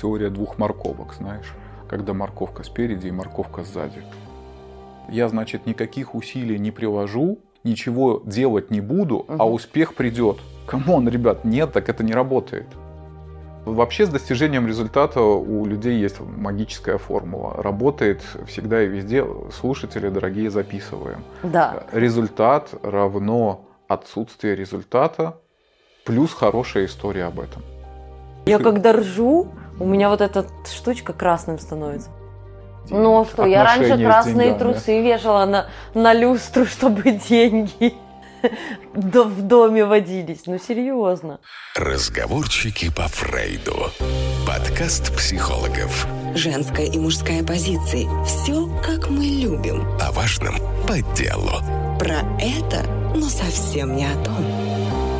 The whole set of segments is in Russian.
теория двух морковок, знаешь, когда морковка спереди и морковка сзади. Я, значит, никаких усилий не приложу, ничего делать не буду, угу. а успех придет. Come on, ребят, нет, так это не работает. Вообще с достижением результата у людей есть магическая формула. Работает всегда и везде. Слушатели, дорогие, записываем. Да. Результат равно отсутствие результата плюс хорошая история об этом. Я когда ржу, у меня вот эта штучка красным становится. Ну что, я раньше красные трусы вешала на, на люстру, чтобы деньги в доме водились. Ну, серьезно. Разговорчики по Фрейду. Подкаст психологов. Женская и мужская позиции. Все, как мы любим. О важном по делу. Про это, но совсем не о том.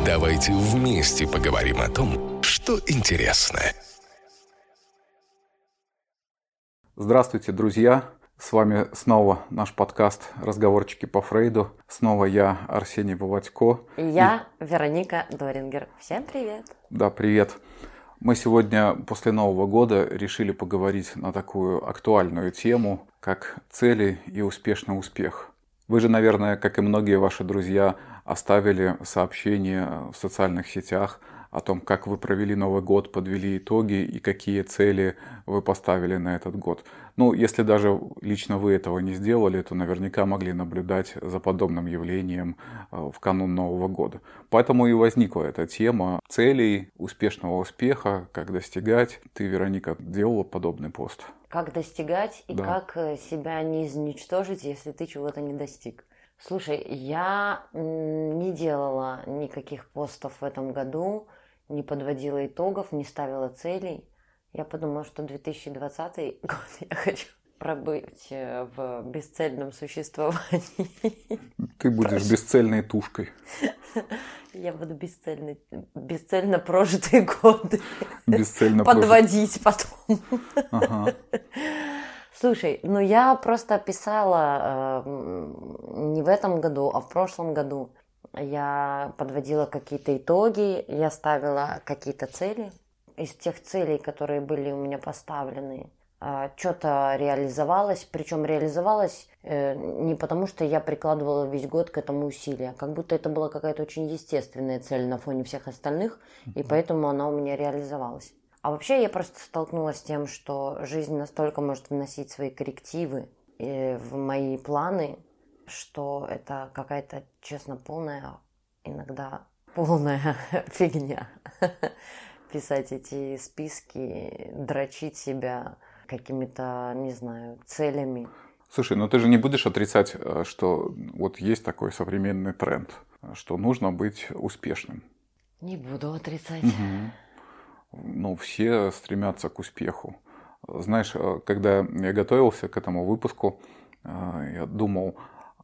Давайте вместе поговорим о том, что интересно. Здравствуйте, друзья! С вами снова наш подкаст «Разговорчики по Фрейду». Снова я, Арсений Володько. И я, и... Вероника Дорингер. Всем привет! Да, привет! Мы сегодня после Нового года решили поговорить на такую актуальную тему, как цели и успешный успех. Вы же, наверное, как и многие ваши друзья, оставили сообщения в социальных сетях о том, как вы провели Новый год, подвели итоги и какие цели вы поставили на этот год. Ну, если даже лично вы этого не сделали, то наверняка могли наблюдать за подобным явлением э, в канун Нового года. Поэтому и возникла эта тема целей, успешного успеха, как достигать. Ты, Вероника, делала подобный пост? Как достигать и да. как э, себя не изничтожить, если ты чего-то не достиг. Слушай, я не делала никаких постов в этом году не подводила итогов, не ставила целей. Я подумала, что 2020 год я хочу пробыть э, в бесцельном существовании. Ты будешь Прошу. бесцельной тушкой. Я буду бесцельно, бесцельно прожитые годы бесцельно подводить прожит... потом. Ага. Слушай, ну я просто писала э, не в этом году, а в прошлом году я подводила какие-то итоги, я ставила какие-то цели. Из тех целей, которые были у меня поставлены, а, что-то реализовалось, причем реализовалось э, не потому, что я прикладывала весь год к этому усилия, как будто это была какая-то очень естественная цель на фоне всех остальных, и поэтому она у меня реализовалась. А вообще я просто столкнулась с тем, что жизнь настолько может вносить свои коррективы э, в мои планы, что это какая-то, честно, полная, иногда полная фигня. Писать эти списки, дрочить себя какими-то, не знаю, целями. Слушай, но ты же не будешь отрицать, э, что вот есть такой современный тренд, что нужно быть успешным. Не буду отрицать. Угу. Ну, все стремятся к успеху. Знаешь, э, когда я готовился к этому выпуску, э, я думал,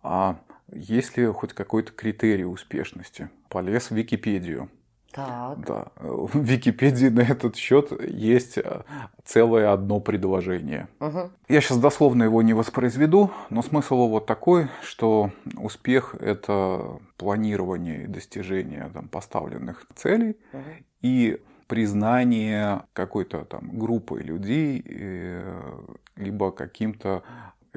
а есть ли хоть какой-то критерий успешности? Полез в Википедию. Так. Да. В Википедии на этот счет есть э, целое одно предложение. Угу. Я сейчас дословно его не воспроизведу, но смысл его такой, что успех это планирование и достижение там, поставленных целей угу. и признание какой-то там группой людей, э, либо каким-то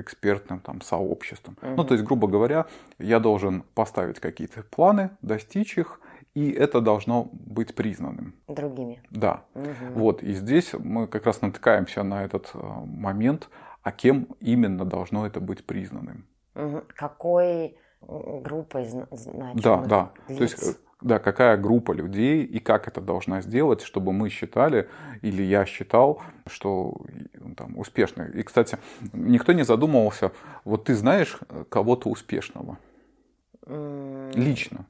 экспертным там, сообществом. Угу. Ну, то есть, грубо говоря, я должен поставить какие-то планы, достичь их, и это должно быть признанным. Другими. Да. Угу. Вот, и здесь мы как раз натыкаемся на этот э, момент, а кем именно должно это быть признанным. Угу. Какой группой, значит? Да, да. Лиц. То есть да, какая группа людей и как это должна сделать, чтобы мы считали, или я считал, что ну, там, успешно. И, кстати, никто не задумывался, вот ты знаешь кого-то успешного? Лично.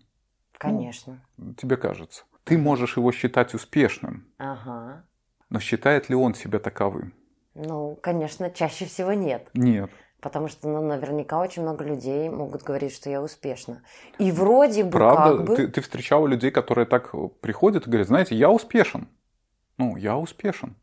Конечно. Ну, тебе кажется. Ты можешь его считать успешным. Ага. Но считает ли он себя таковым? Ну, конечно, чаще всего нет. Нет. Потому что ну, наверняка очень много людей могут говорить, что я успешна. И вроде бы Правда? как бы... Ты, ты встречала людей, которые так приходят и говорят, знаете, я успешен. Ну, я успешен.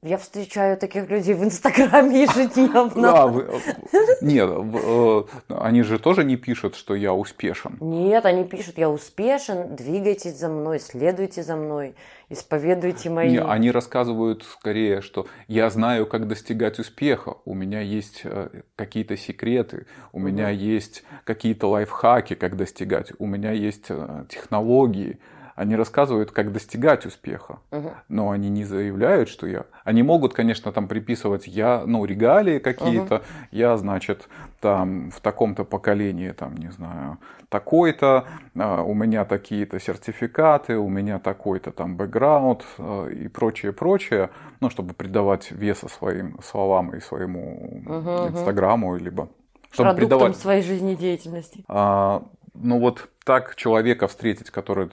Я встречаю таких людей в Инстаграме ежедневно. Да, вы, э, нет, э, они же тоже не пишут, что я успешен. Нет, они пишут, я успешен, двигайтесь за мной, следуйте за мной, исповедуйте мои... Не, они рассказывают скорее, что я знаю, как достигать успеха, у меня есть э, какие-то секреты, у меня есть какие-то лайфхаки, как достигать, у меня есть технологии, они рассказывают, как достигать успеха, угу. но они не заявляют, что я. Они могут, конечно, там приписывать я, ну, регалии какие-то, угу. я, значит, там в таком-то поколении, там, не знаю, такой-то, а, у меня такие-то сертификаты, у меня такой-то там бэкграунд а, и прочее, прочее, ну, чтобы придавать веса своим словам и своему угу, инстаграму, либо чтобы Продуктом придавать... своей жизнедеятельности. А, ну вот так человека встретить, который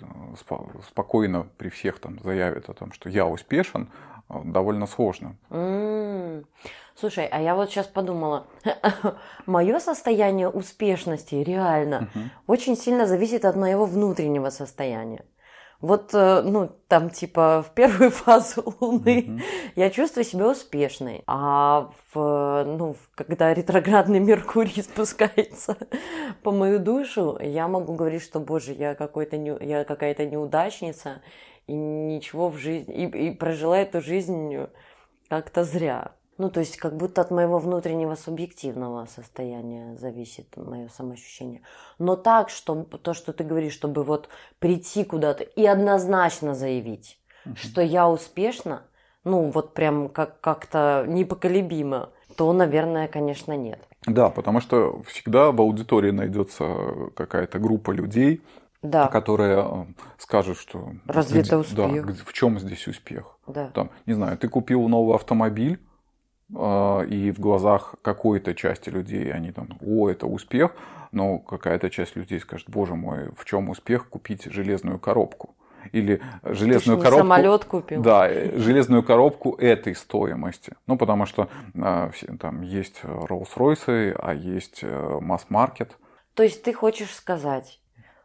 спокойно при всех там заявит о том, что я успешен, довольно сложно. Mm. Слушай, а я вот сейчас подумала, мое состояние успешности реально uh-huh. очень сильно зависит от моего внутреннего состояния. Вот, э, ну, там, типа, в первую фазу Луны mm-hmm. я чувствую себя успешной. А в, ну, когда ретроградный Меркурий спускается по мою душу, я могу говорить, что, боже, я, какой-то не, я какая-то неудачница, и ничего в жизни, и, и прожила эту жизнь как-то зря. Ну, то есть, как будто от моего внутреннего субъективного состояния зависит мое самоощущение. Но так, что то, что ты говоришь, чтобы вот прийти куда-то и однозначно заявить, угу. что я успешна, ну, вот прям как- как-то непоколебимо, то, наверное, конечно, нет. Да, потому что всегда в аудитории найдется какая-то группа людей, да. которые э, скажут, что разве это успех? Да, в чем здесь успех? Да. Там, не знаю, ты купил новый автомобиль, и в глазах какой-то части людей они там, о, это успех, но какая-то часть людей скажет, боже мой, в чем успех купить железную коробку? Или железную коробку. Самолет купил. Да, э, железную коробку этой стоимости. Ну, потому что а, там есть Rolls-Royce, а есть э, масс-маркет. То есть ты хочешь сказать,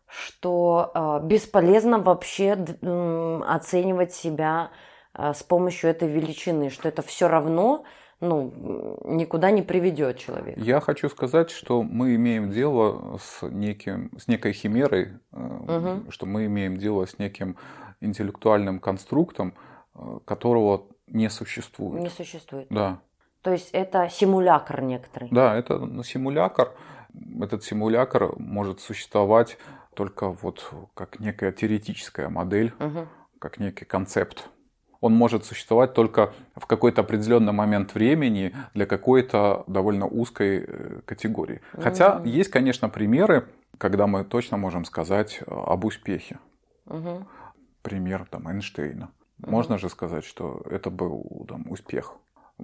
что э, бесполезно вообще оценивать себя с помощью этой величины, что это все равно ну, никуда не приведет человека. Я хочу сказать, что мы имеем дело с, неким, с некой химерой, угу. что мы имеем дело с неким интеллектуальным конструктом, э, которого не существует. Не существует. Да. То есть это симулятор некоторый. Да, это ну, симулятор. Этот симулятор может существовать только вот как некая теоретическая модель, угу. как некий концепт он может существовать только в какой-то определенный момент времени для какой-то довольно узкой э, категории. Хотя есть, конечно, примеры, когда мы точно можем сказать э, об успехе. Mm-hmm. Пример там Эйнштейна. Mm-hmm. Можно же сказать, что это был там, успех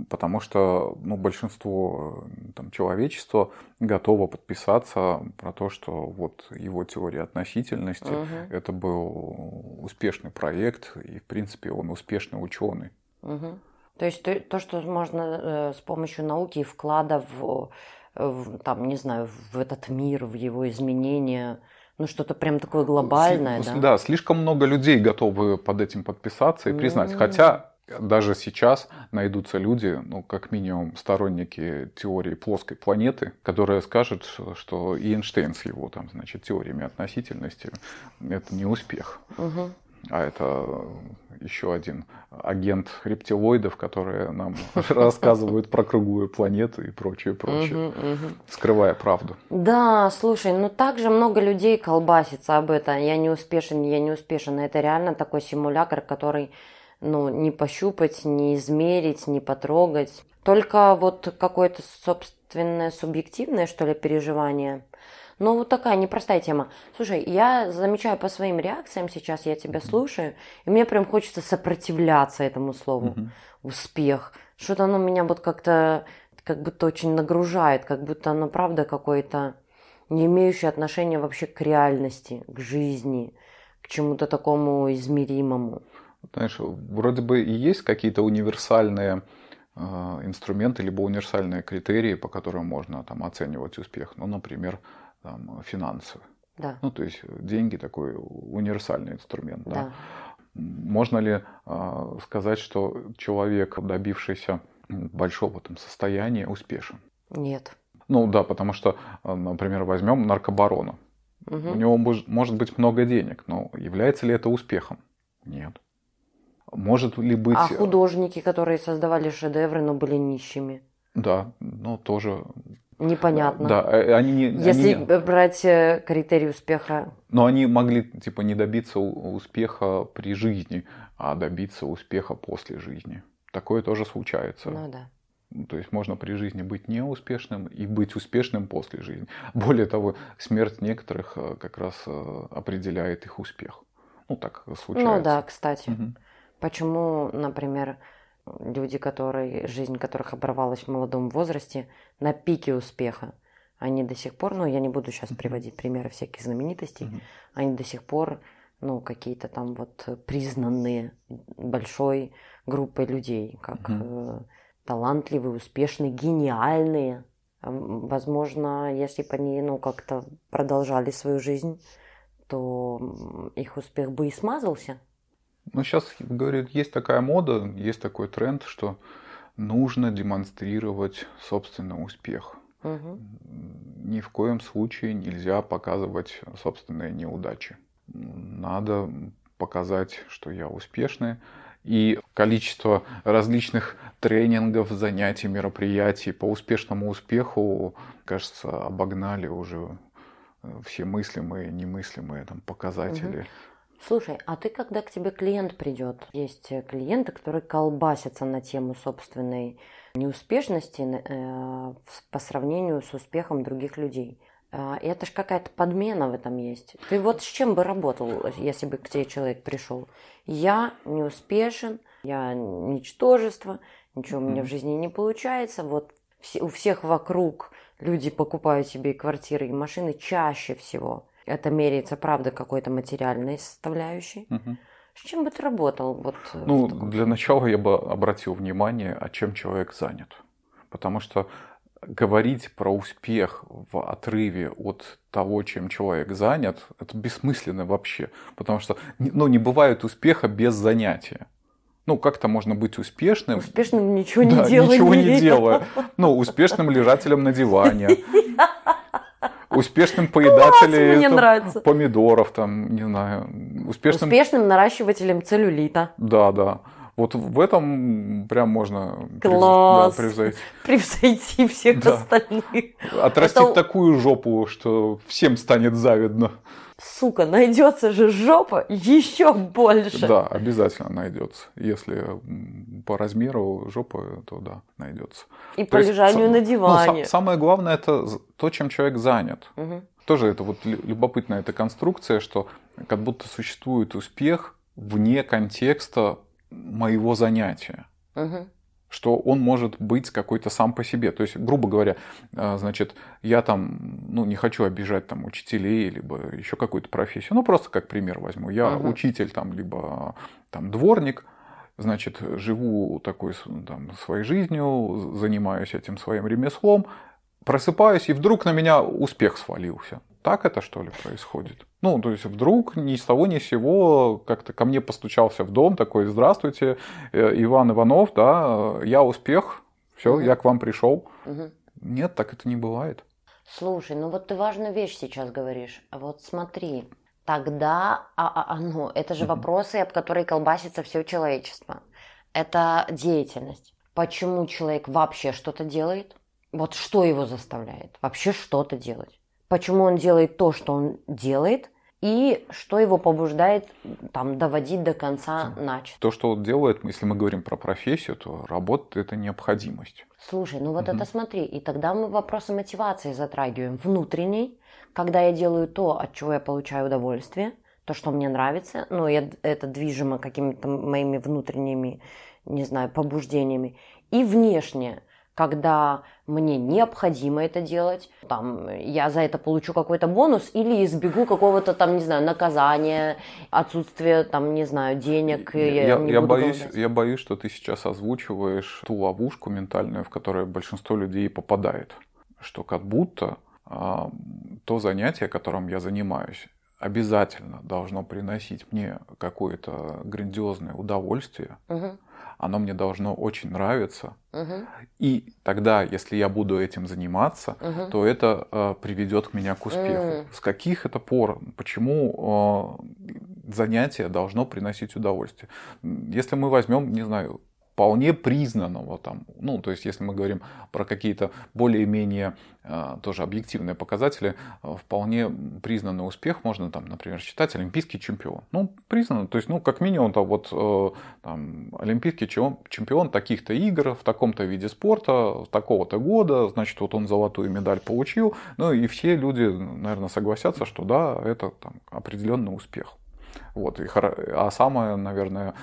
потому что ну, большинство там, человечества готово подписаться про то, что вот его теория относительности угу. это был успешный проект, и в принципе он успешный ученый. Угу. То есть то, то, что можно э, с помощью науки и вклада в, в, там, не знаю, в этот мир, в его изменения, ну что-то прям такое глобальное, С, да? Да, слишком много людей готовы под этим подписаться и признать. Mm-hmm. Хотя даже сейчас найдутся люди, ну, как минимум, сторонники теории плоской планеты, которые скажут, что и Эйнштейн с его, там, значит, теориями относительности – это не успех. Угу. А это еще один агент рептилоидов, которые нам рассказывают про круглую планету и прочее, прочее, скрывая правду. Да, слушай, ну также много людей колбасится об этом. Я не успешен, я не успешен. Это реально такой симулятор, который ну, не пощупать, не измерить, не потрогать. Только вот какое-то собственное субъективное, что ли, переживание. Ну, вот такая непростая тема. Слушай, я замечаю по своим реакциям сейчас, я тебя слушаю, и мне прям хочется сопротивляться этому слову. Mm-hmm. Успех. Что-то оно меня вот как-то, как будто очень нагружает, как будто оно, правда, какое-то не имеющее отношения вообще к реальности, к жизни, к чему-то такому измеримому. Знаешь, вроде бы и есть какие-то универсальные э, инструменты, либо универсальные критерии, по которым можно там, оценивать успех. Ну, например, там, финансы. Да. Ну, то есть деньги такой универсальный инструмент. Да. да. Можно ли э, сказать, что человек, добившийся большого там состояния, успешен? Нет. Ну да, потому что, э, например, возьмем наркобарона. Угу. У него может быть много денег, но является ли это успехом? Нет. Может ли быть... А художники, которые создавали шедевры, но были нищими? Да, ну тоже... Непонятно. Да, э, они не... Если они... брать э, критерий успеха... Но они могли, типа, не добиться успеха при жизни, а добиться успеха после жизни. Такое тоже случается. Ну да. То есть можно при жизни быть неуспешным и быть успешным после жизни. Более того, смерть некоторых э, как раз определяет их успех. Ну так случается. Ну да, кстати. Угу. Почему, например, люди, которые, жизнь которых оборвалась в молодом возрасте, на пике успеха, они до сих пор, ну, я не буду сейчас приводить примеры всяких знаменитостей, mm-hmm. они до сих пор, ну, какие-то там вот признанные большой группой людей, как mm-hmm. э, талантливые, успешные, гениальные. Возможно, если бы они, ну, как-то продолжали свою жизнь, то их успех бы и смазался. Ну, сейчас, говорит, есть такая мода, есть такой тренд, что нужно демонстрировать собственный успех. Угу. Ни в коем случае нельзя показывать собственные неудачи. Надо показать, что я успешный. И количество различных тренингов, занятий, мероприятий по успешному успеху, кажется, обогнали уже все мыслимые, немыслимые там, показатели. Угу. Слушай, а ты, когда к тебе клиент придет, есть клиенты, которые колбасятся на тему собственной неуспешности э, по сравнению с успехом других людей. Э, это же какая-то подмена в этом есть. Ты вот с чем бы работал, если бы к тебе человек пришел? Я неуспешен, я ничтожество, ничего у меня в жизни не получается. Вот у всех вокруг люди покупают себе квартиры и машины чаще всего это меряется, правда, какой-то материальной составляющей. Угу. С чем бы ты работал? Вот ну, для начала я бы обратил внимание, о чем человек занят. Потому что говорить про успех в отрыве от того, чем человек занят, это бессмысленно вообще. Потому что ну, не бывает успеха без занятия. Ну, как-то можно быть успешным. Успешным ничего не да, делая. Ничего не делая. Ну, успешным лежателем на диване. успешным поедателем мне нравится. помидоров, там, не знаю, успешным... Успешным наращивателем целлюлита. Да, да. Вот в этом прям можно Класс. Да, превзойти. превзойти всех да. остальных. Отрастить Это... такую жопу, что всем станет завидно. Сука, найдется же жопа еще больше. Да, обязательно найдется. Если по размеру жопы, то да, найдется. И то по есть, лежанию на диване. Ну, самое главное это то, чем человек занят. Угу. Тоже это вот любопытная эта конструкция, что как будто существует успех вне контекста моего занятия. Угу что он может быть какой-то сам по себе. То есть, грубо говоря, э, значит, я там, ну, не хочу обижать там учителей, либо еще какую-то профессию. Ну, просто как пример возьму. Я угу. учитель там, либо там дворник, значит, живу такой там, своей жизнью, занимаюсь этим своим ремеслом, просыпаюсь, и вдруг на меня успех свалился. Так это что ли происходит? Ну, то есть вдруг ни с того ни с сего как-то ко мне постучался в дом такой, здравствуйте, э, Иван Иванов, да, я успех, все, угу. я к вам пришел. Угу. Нет, так это не бывает. Слушай, ну вот ты важную вещь сейчас говоришь. Вот смотри, тогда а, а, а, ну, это же вопросы, об которые колбасится все человечество. Это деятельность. Почему человек вообще что-то делает? Вот что его заставляет вообще что-то делать? Почему он делает то, что он делает, и что его побуждает там, доводить до конца начать. То, что он делает, если мы говорим про профессию, то работа – это необходимость. Слушай, ну вот угу. это смотри, и тогда мы вопросы мотивации затрагиваем. Внутренней, когда я делаю то, от чего я получаю удовольствие, то, что мне нравится, но я, это движимо какими-то моими внутренними, не знаю, побуждениями. И внешнее – когда мне необходимо это делать, там, я за это получу какой-то бонус или избегу какого-то там, не знаю, наказания, отсутствия там, не знаю, денег. Я, я, я, боюсь, я боюсь, что ты сейчас озвучиваешь ту ловушку ментальную, в которую большинство людей попадает, что как будто а, то занятие, которым я занимаюсь, обязательно должно приносить мне какое-то грандиозное удовольствие, Мгм. Оно мне должно очень нравиться. Мгм. И тогда, если я буду этим заниматься, Мгм. то это э, приведет меня к успеху. М. С каких это пор? Почему э, занятие должно приносить удовольствие? Если мы возьмем, не знаю, вполне признанного там, ну, то есть, если мы говорим про какие-то более-менее э, тоже объективные показатели, э, вполне признанный успех можно там, например, считать олимпийский чемпион. Ну, признан, то есть, ну, как минимум, то вот э, там, олимпийский чемпион таких-то игр в таком-то виде спорта, такого-то года, значит, вот он золотую медаль получил, ну, и все люди, наверное, согласятся, что да, это там определенный успех. Вот, и, а самое, наверное,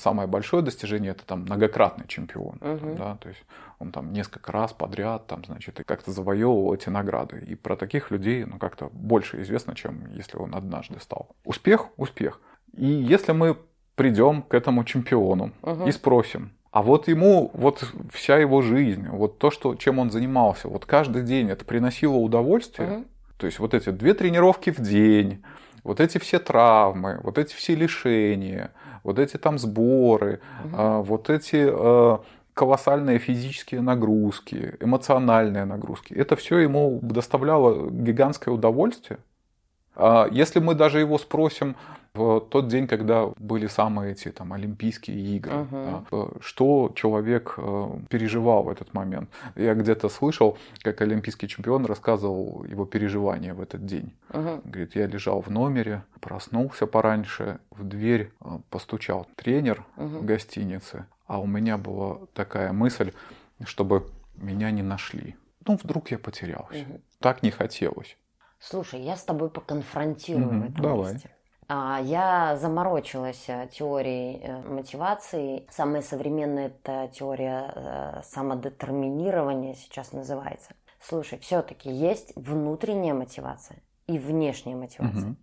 самое большое достижение это там многократный чемпион. Мгм. Да, то есть он там несколько раз подряд там, значит, и как-то завоевывал эти награды. И про таких людей ну, как-то больше известно, чем если он однажды стал. Успех – успех. И если мы придем к этому чемпиону Мгм. и спросим, а вот ему вот вся его жизнь, вот то, что, чем он занимался, вот каждый день это приносило удовольствие, Мгм. то есть вот эти две тренировки в день, вот эти все травмы, вот эти все лишения, вот эти там сборы, а, вот эти э, колоссальные физические нагрузки, эмоциональные нагрузки. Это все ему доставляло гигантское удовольствие. А Если мы даже его спросим в тот день, когда были самые эти там Олимпийские игры, Мгм. да, э, что человек э, переживал в этот момент. Я где-то слышал, как олимпийский чемпион рассказывал его переживания в этот день. Мгм. Говорит, я лежал в номере, проснулся пораньше, в дверь э, постучал тренер в гостинице, а у меня была такая мысль, чтобы меня не нашли. Ну, вдруг я потерялся. Так не хотелось. Слушай, я с тобой поконфронтирую Мгм, в этом давай. месте. А, Я заморочилась э, теорией э, мотивации. Самая современная это теория э, самодетерминирования сейчас называется. Слушай, все-таки есть внутренняя мотивация и внешняя мотивация. Мгм.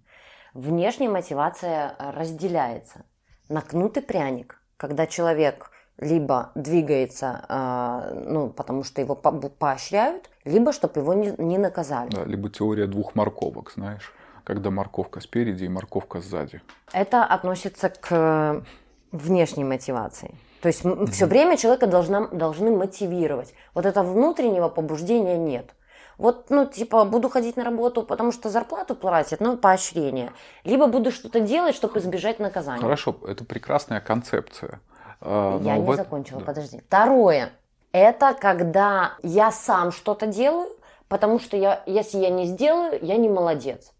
Внешняя мотивация разделяется на кнут и пряник, когда человек либо двигается, ну, потому что его по- поощряют, либо чтобы его не, не наказали. Да, либо теория двух морковок, знаешь, когда морковка спереди и морковка сзади. Это относится к э, внешней мотивации. То есть все время человека должна, должны мотивировать. Вот этого внутреннего побуждения нет. Вот, ну, типа, буду ходить на работу, потому что зарплату платят, ну, поощрение. Либо буду что-то делать, чтобы избежать наказания. Хорошо, это прекрасная концепция. А, Я но не в закончила, да. подожди. Второе. Это когда я сам что-то делаю, потому что я, если я не сделаю, я не молодец.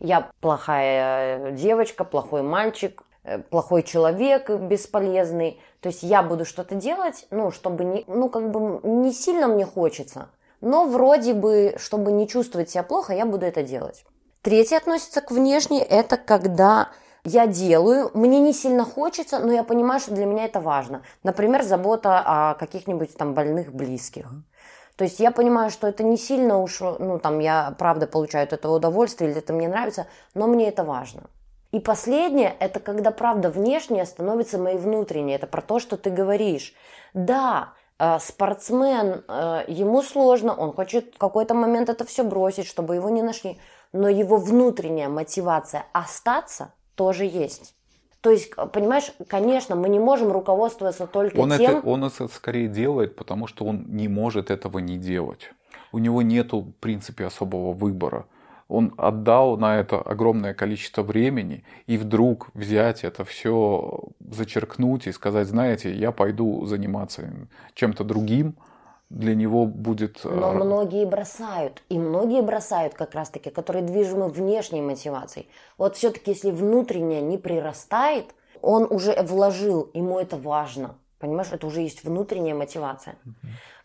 Я плохая девочка, плохой мальчик, э, плохой человек бесполезный. То есть я буду что-то делать, ну, чтобы не, ну, как бы не сильно мне хочется, но вроде бы, чтобы не чувствовать себя плохо, я буду это делать. Третье относится к внешней, это когда я делаю, мне не сильно хочется, но я понимаю, что для меня это важно. Например, забота о каких-нибудь там больных близких. То есть я понимаю, что это не сильно уж, ну там я правда получаю от этого удовольствие или это мне нравится, но мне это важно. И последнее, это когда правда внешнее становится моей внутренней. Это про то, что ты говоришь. Да, э, спортсмен, э, ему сложно, он хочет в какой-то момент это все бросить, чтобы его не нашли. Но его внутренняя мотивация остаться тоже есть. То есть, э, понимаешь, конечно, мы не можем руководствоваться только Он, тем... это, он это скорее делает, потому что он не может этого не делать. У него нет, в принципе, особого выбора. Он отдал на это огромное количество времени, и вдруг взять это все, зачеркнуть и сказать, знаете, я пойду заниматься чем-то другим, для него будет... Но э, многие бросают. И многие бросают как раз-таки, которые движимы внешней мотивацией. Вот все-таки, если внутренняя не прирастает, он уже вложил, ему это важно. Понимаешь, это уже есть внутренняя мотивация.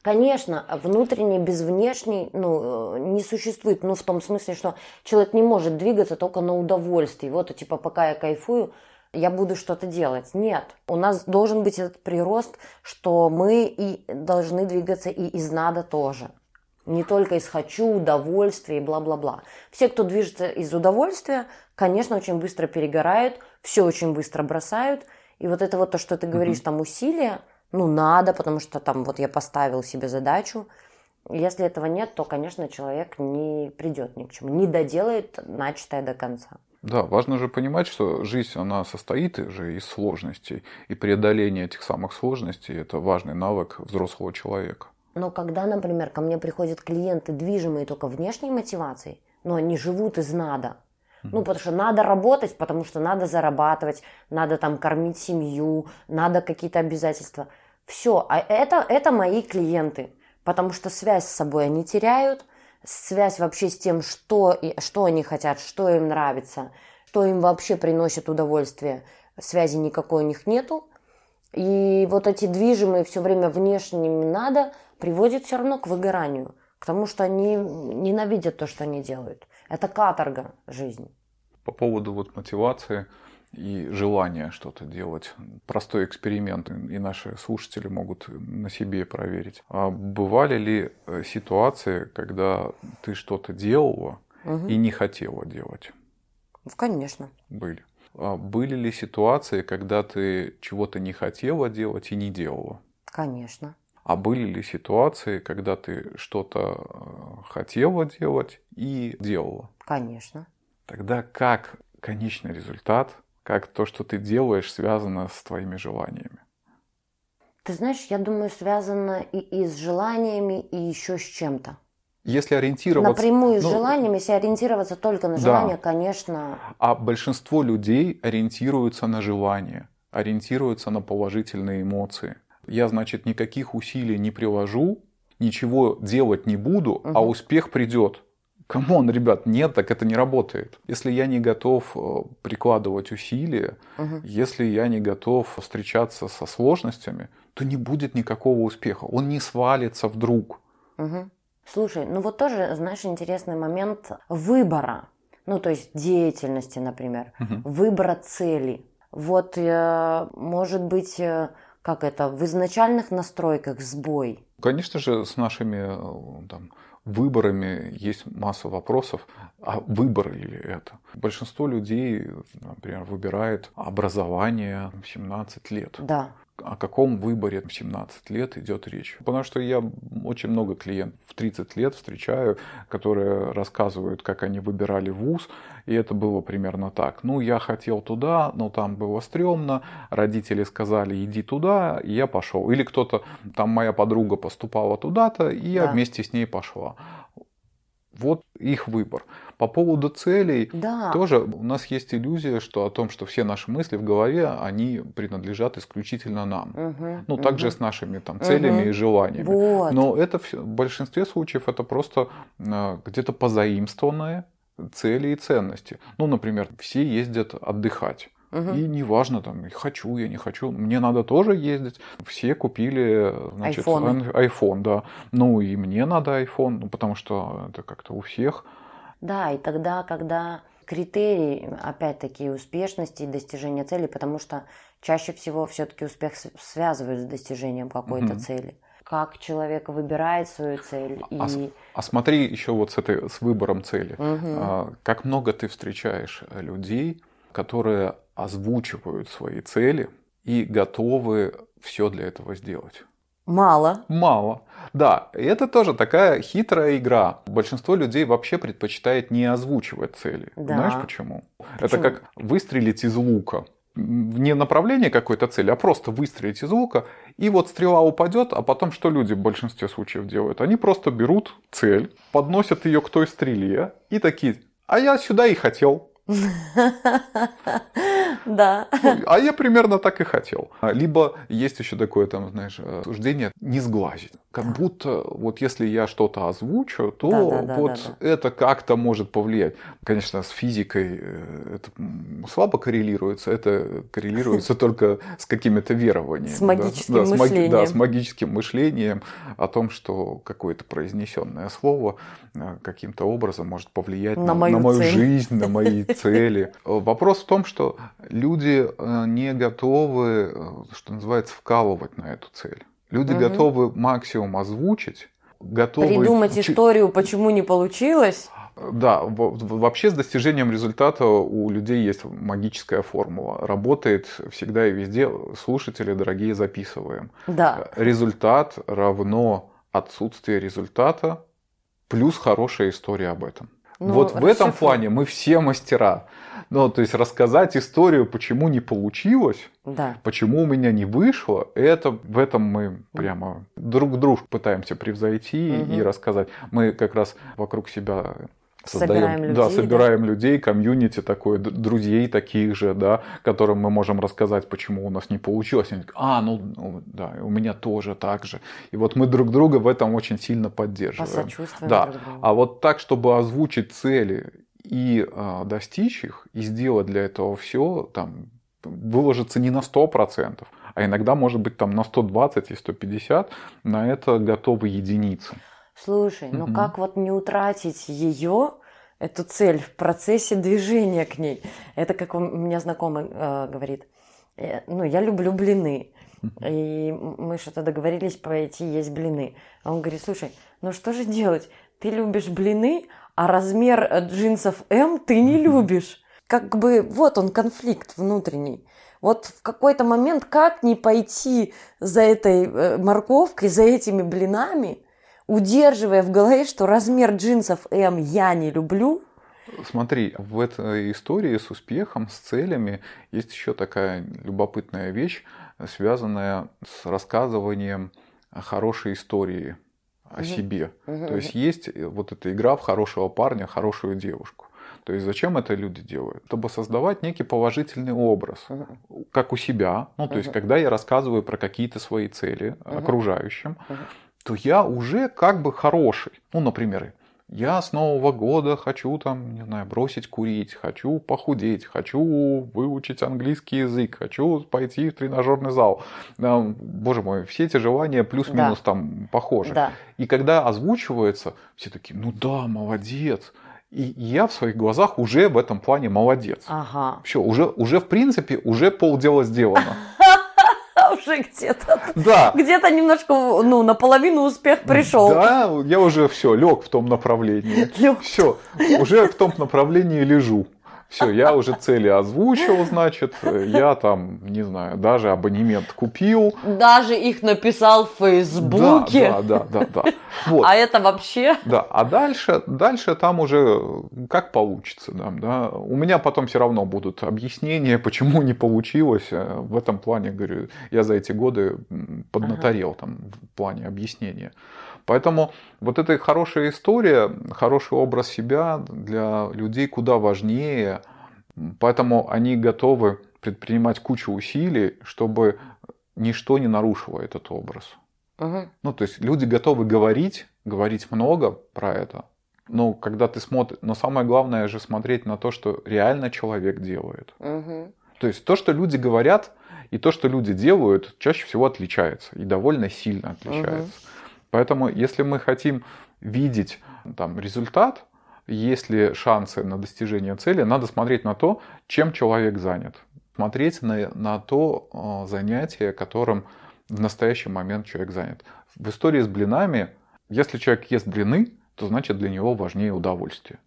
Конечно, внутренний без внешней ну, э, не существует. Ну, в том смысле, что человек не может двигаться только на удовольствие. Вот, типа, пока я кайфую, я буду что-то делать. Нет, у нас должен быть этот прирост, что мы и должны двигаться и из надо тоже. Не только из хочу, удовольствия и бла-бла-бла. Все, кто движется из удовольствия, конечно, очень быстро перегорают, все очень быстро бросают. И вот это вот то, что ты говоришь, там усилия, ну, надо, потому что там вот я поставил себе задачу, Если этого нет, то, конечно, человек не придет ни к чему, не доделает начатое до конца. Да, важно же понимать, что жизнь, она состоит же из сложностей. И преодоление этих самых сложностей – это важный навык взрослого человека. Но когда, например, ко мне приходят клиенты, движимые только внешней мотивацией, но они живут из надо, ну, потому что надо работать, потому что надо зарабатывать, надо там кормить семью, надо какие-то обязательства. Все, а это, это мои клиенты, потому что связь с собой они теряют, связь вообще с тем, что, что они хотят, что им нравится, что им вообще приносит удовольствие. Связи никакой у них нету. И вот эти движимые все время внешними надо приводят все равно к выгоранию, к тому, что они ненавидят то, что они делают. Это каторга жизни. По поводу вот мотивации и желания что-то делать. Простой эксперимент, и наши слушатели могут на себе проверить. А бывали ли э, ситуации, когда ты что-то делала угу. и не хотела делать? Конечно. Были. А были ли ситуации, когда ты чего-то не хотела делать и не делала? Конечно. А были ли ситуации, когда ты что-то э, хотела делать и делала? Конечно. Тогда как конечный результат как то, что ты делаешь, связано с твоими желаниями? Ты знаешь, я думаю, связано и, и с желаниями, и еще с чем-то. Если ориентироваться... Напрямую ну, с желаниями, если ориентироваться только на желание, да. конечно... А большинство людей ориентируются на желание, ориентируются на положительные эмоции. Я, значит, никаких усилий не приложу, ничего делать не буду, угу. а успех придет. Come on, ребят, нет, так это не работает. Если я не готов э, прикладывать усилия, угу. если я не готов встречаться со сложностями, то не будет никакого успеха. Он не свалится вдруг. Угу. Слушай, ну вот тоже, знаешь, интересный момент выбора. Ну, то есть деятельности, например, угу. выбора цели. Вот, э, может быть, э, как это, в изначальных настройках сбой. Конечно же, с нашими там, выборами есть масса вопросов, а выбор ли это? Большинство людей, например, выбирает образование в 17 лет. Да о каком выборе в 17 лет идет речь. Потому что я очень много клиентов в 30 лет встречаю, которые рассказывают, как они выбирали вуз, и это было примерно так. Ну, я хотел туда, но там было стрёмно, родители сказали, иди туда, и я пошел. Или кто-то, там моя подруга поступала туда-то, и я да. вместе с ней пошла. Вот их выбор. По поводу целей да. тоже у нас есть иллюзия, что о том, что все наши мысли в голове, они принадлежат исключительно нам. Угу, ну, угу. также с нашими там, целями угу. и желаниями. Вот. Но это в большинстве случаев это просто а, где-то позаимствованные цели и ценности. Ну, например, все ездят отдыхать. Угу. И неважно, там, хочу я, не хочу, мне надо тоже ездить. Все купили, значит, iPhone, iPhone да. Ну и мне надо iPhone, ну, потому что это как-то у всех. Да, и тогда, когда критерий, опять-таки, успешности и достижения цели, потому что чаще всего все-таки успех связывают с достижением какой-то угу. цели как человек выбирает свою цель. А, и... а смотри еще вот с этой с выбором цели. Угу. как много ты встречаешь людей, которые озвучивают свои цели и готовы все для этого сделать. Мало. Мало. Да, это тоже такая хитрая игра. Большинство людей вообще предпочитает не озвучивать цели. Да. Знаешь почему? почему? Это как выстрелить из лука. Не направление какой-то цели, а просто выстрелить из лука, и вот стрела упадет, а потом что люди в большинстве случаев делают? Они просто берут цель, подносят ее к той стреле и такие, а я сюда и хотел. Да. А я примерно так и хотел. Либо есть еще такое, там, знаешь, суждение не сглазить. Как будто вот если я что-то озвучу, то вот это как-то может повлиять. Конечно, с физикой э, это слабо коррелируется. Это коррелируется только с какими-то верованиями. С магическим мышлением. Да, с магическим мышлением о том, что какое-то произнесенное слово э, каким-то образом может повлиять на мою жизнь, на мои цели. Вопрос в том, что люди э, не готовы, э, что называется, вкалывать на эту цель. Люди угу. готовы максимум озвучить, готовы... Придумать историю, почему не получилось. Да, вообще с достижением результата у людей есть магическая формула. Работает всегда и везде. Слушатели, дорогие, записываем. Да. Результат равно отсутствие результата плюс хорошая история об этом. Ну, вот в этом плане мы все мастера. Ну, то есть рассказать историю, почему не получилось, Да. почему у меня не вышло, это в этом мы прямо друг дружку пытаемся превзойти Мгм. и рассказать. Мы как раз вокруг себя Собираем да, людей, собираем людей, комьюнити такое, друзей таких же, да, которым мы можем рассказать, почему у нас не получилось. Они а, ну, ну, да, у меня тоже так же. И вот мы друг друга в этом очень сильно поддерживаем. Да. друг другу. А вот так, чтобы озвучить цели и а, достичь их, и сделать для этого все, там, выложиться не на 100%, а иногда, может быть, там на 120 и 150, на это готовы единицы. Слушай, ну Мгм. как вот не утратить ее, эту цель в процессе движения к ней? Это как у меня знакомый э, говорит. э, Ну, я люблю блины. И мы что-то договорились пойти есть блины. А он говорит, слушай, ну что же делать? Ты любишь блины, а размер э, джинсов М ты не любишь. Как бы вот он конфликт внутренний. Вот в какой-то момент как не пойти за этой э, морковкой, за этими блинами, удерживая в голове, что размер джинсов М я не люблю. Смотри, в этой истории с успехом, с целями есть еще такая любопытная вещь, связанная с рассказыванием хорошей истории о себе. То есть есть вот эта игра в хорошего парня, хорошую девушку. То есть зачем это люди делают? Чтобы создавать некий положительный образ, как у себя. Ну, то есть, когда я рассказываю про какие-то свои цели окружающим. То я уже как бы хороший. Ну, например, я с Нового года хочу там, не знаю, бросить курить, хочу похудеть, хочу выучить английский язык, хочу пойти в тренажерный зал. Да, Боже мой, все эти желания плюс-минус там похожи. Да. И когда озвучивается, все такие, ну да, молодец. И я в своих глазах уже в этом плане молодец. Ага. Все, уже, уже в принципе, уже полдела сделано. Уже где-то Да. где-то немножко, ну, наполовину успех пришел. Да, я уже все, лег в том направлении. Лёг. Все, уже в том направлении лежу. Все, я уже цели озвучил, значит, я там, не знаю, даже абонемент купил. Даже их написал в Фейсбуке. Да, да, да, да, да. Вот. А это вообще... Да, а дальше, дальше там уже как получится. Да, да. У меня потом все равно будут объяснения, почему не получилось. Э, В этом плане, говорю, я за эти годы поднаторел там, в плане объяснения. Поэтому вот эта хорошая история, хороший образ себя для людей куда важнее. Поэтому они готовы предпринимать кучу усилий, чтобы ничто не нарушило этот образ. Мгм. Ну, то есть люди готовы говорить, говорить много про это. Но когда ты смотришь, но самое главное же смотреть на то, что реально человек делает. Мгм. То есть то, что люди говорят, и то, что люди делают, чаще всего отличается. И довольно сильно отличается. Поэтому, если мы хотим видеть там, результат, есть ли шансы на достижение цели, надо смотреть на то, чем человек занят. Смотреть на, на то э, занятие, которым в настоящий момент человек занят. В истории с блинами, если человек ест блины, то значит для него важнее удовольствие.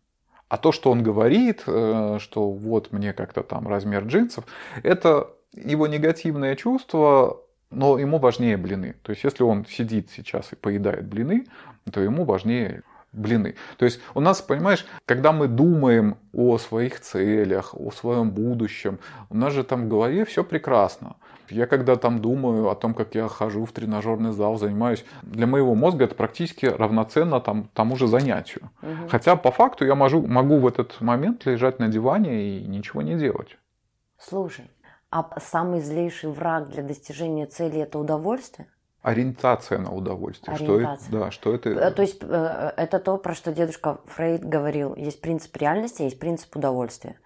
А то, что он говорит, э, что вот мне как-то там размер джинсов, это его негативное чувство, но ему важнее блины. То есть, если он сидит сейчас и поедает блины, то ему важнее блины. То есть у нас, понимаешь, когда мы думаем о своих целях, о своем будущем, у нас же там в голове все прекрасно. Я когда там думаю о том, как я хожу в тренажерный зал, занимаюсь, для моего мозга это практически равноценно там, тому же занятию. Мгм. Хотя по факту я могу, могу в этот момент лежать на диване и ничего не делать. Слушай, а самый злейший враг для достижения цели это удовольствие? Ориентация на удовольствие. Что это, Ориентация. да, что это... Э, То есть э, это то, про что дедушка Фрейд говорил. Есть принцип реальности, есть принцип удовольствия.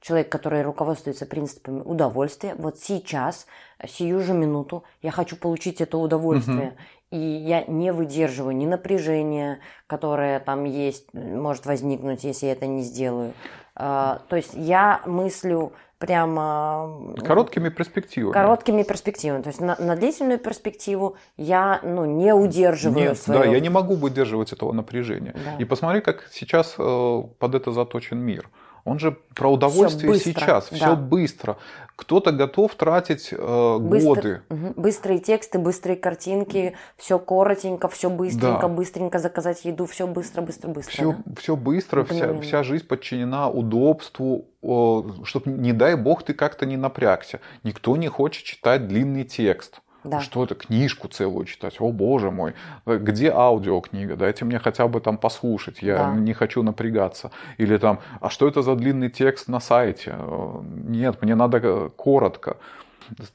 Человек, который руководствуется принципами удовольствия, вот сейчас, сию же минуту, я хочу получить это удовольствие. И я не выдерживаю ни напряжения, которое там есть, может возникнуть, если я это не сделаю. А, То есть я мыслю прямо Короткими перспективами. короткими перспективами. То есть на, на длительную перспективу я ну, не удерживаю Нет, своё- да, я не могу выдерживать этого напряжения. Да. И посмотри, как сейчас э, под это заточен мир. Он же про удовольствие быстро, сейчас, да. все быстро. Кто-то готов тратить э, Быстро- годы. Мгм. Быстрые тексты, быстрые картинки, все коротенько, все быстренько, Да. быстренько заказать еду, все быстро, быстро, быстро. Все, да? все быстро, вся, вся жизнь подчинена удобству, чтобы, не дай бог, ты как-то не напрягся. Никто не хочет читать длинный текст. Да. Что это, книжку целую читать? О, боже мой. Где аудиокнига? Дайте мне хотя бы там послушать. Я Да. не хочу напрягаться. Или там, а что это за длинный текст на сайте? Э, Нет, мне надо э, коротко.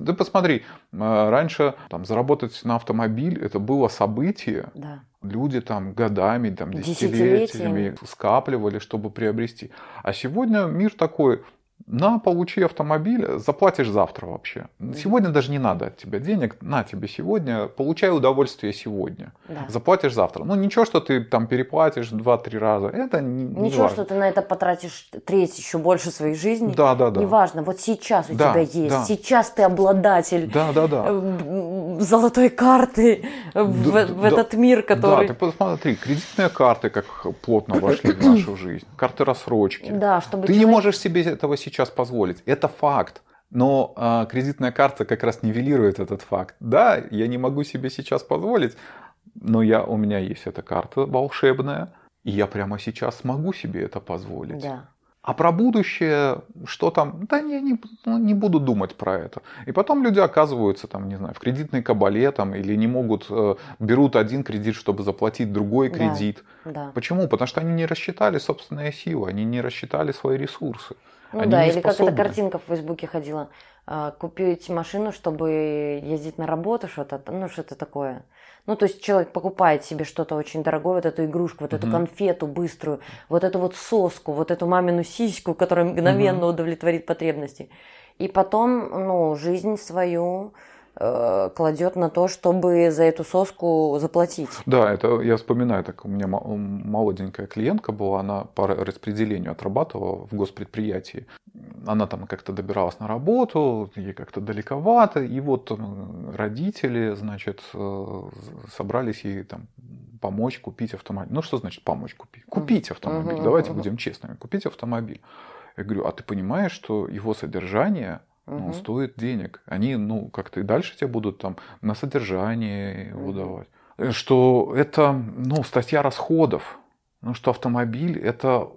Ты посмотри, э, раньше там, заработать на автомобиль это было событие, Да. Люди там годами, там, Десятилетиями. десятилетиями скапливали, чтобы приобрести. А сегодня мир такой, на, получи автомобиль, заплатишь завтра вообще. Сегодня даже не надо от тебя денег, на тебе сегодня, получай удовольствие сегодня. Да. Заплатишь завтра. Ну ничего, что ты там переплатишь 2-3 раза, это не, не Ничего, важно. что ты на это потратишь треть еще больше своей жизни. Да, да, да. Неважно, вот сейчас у Да, тебя есть, да. сейчас ты обладатель Да, да, да. э, золотой карты в, Да, в да. этот мир, который... Да, ты посмотри, кредитные карты как плотно вошли в нашу жизнь, карты рассрочки. Да, чтобы Ты не человек- можешь себе этого сейчас позволить. Это факт. Но а, кредитная карта как раз нивелирует этот факт. Да, я не могу себе сейчас позволить, но я, у меня есть эта карта волшебная, и я прямо сейчас могу себе это позволить. Да. А про будущее, что там, да я не, ну, не буду думать про это. И потом люди оказываются там, не знаю, в кредитной кабале там, или не могут, э, берут один кредит, чтобы заплатить другой Да. кредит. Да. Почему? Потому что они не рассчитали собственные силы, они не рассчитали свои ресурсы. Ну Они да, или как эта способны. картинка в Фейсбуке ходила. а, Купить машину, чтобы ездить на работу, что-то, ну что-то такое. Ну, то есть человек покупает себе что-то очень дорогое, вот эту игрушку, вот эту Мгм. конфету быструю, вот эту вот соску, вот эту мамину сиську, которая мгновенно удовлетворит потребности. И потом, ну, жизнь свою кладет на то, чтобы за эту соску заплатить. Да, это я вспоминаю, так у меня мо- молоденькая клиентка была, она по распределению отрабатывала в госпредприятии. Она там как-то добиралась на работу, ей как-то далековато, и вот родители, значит, э, собрались ей там помочь купить автомобиль. Ну, что значит помочь купить? Купить автомобиль. Давайте будем честными. Купить автомобиль. Я говорю, а ты понимаешь, что его содержание ну, Мгм. стоит денег. Они, ну, как-то и дальше тебе будут там на содержание его Мгм. давать. Э, Что это, ну, статья расходов. Ну, что автомобиль это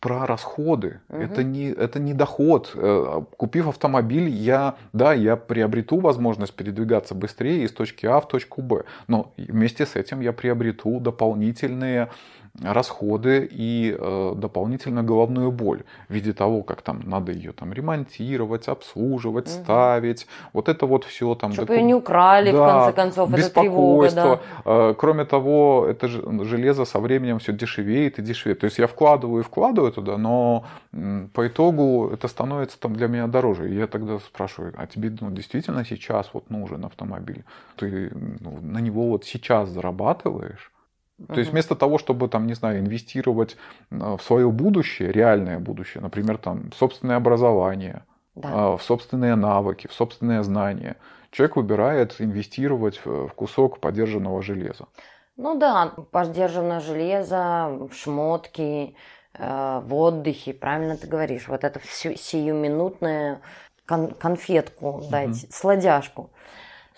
про расходы. Мгм. Это, не, это не доход. Э, Купив автомобиль, я, да, я приобрету возможность передвигаться быстрее из точки А в точку Б. Но вместе с этим я приобрету дополнительные расходы и э, дополнительную головную боль в виде того, как там надо ее там ремонтировать, обслуживать, Мгм. ставить. Вот это вот все там. Чтобы доку- ее не украли, в Да, конце концов, это тревога, беспокойство. да. Э, Кроме того, это же- железо со временем все дешевеет и дешевеет. То есть я вкладываю и вкладываю туда, но по итогу это становится там для меня дороже. И я тогда спрашиваю, а тебе ну, действительно сейчас вот нужен автомобиль? Ты ну, на него вот сейчас зарабатываешь? То есть вместо того, чтобы там, не знаю, инвестировать э, в свое будущее, реальное будущее, например, там в собственное образование, Да. а, в собственные навыки, в собственные знания, человек выбирает инвестировать в кусок подержанного железа. Ну да, поддержанное железо, шмотки, э, в отдыхе, правильно ты говоришь. Вот это всю сиюминутную кон- конфетку дать, сладяшку.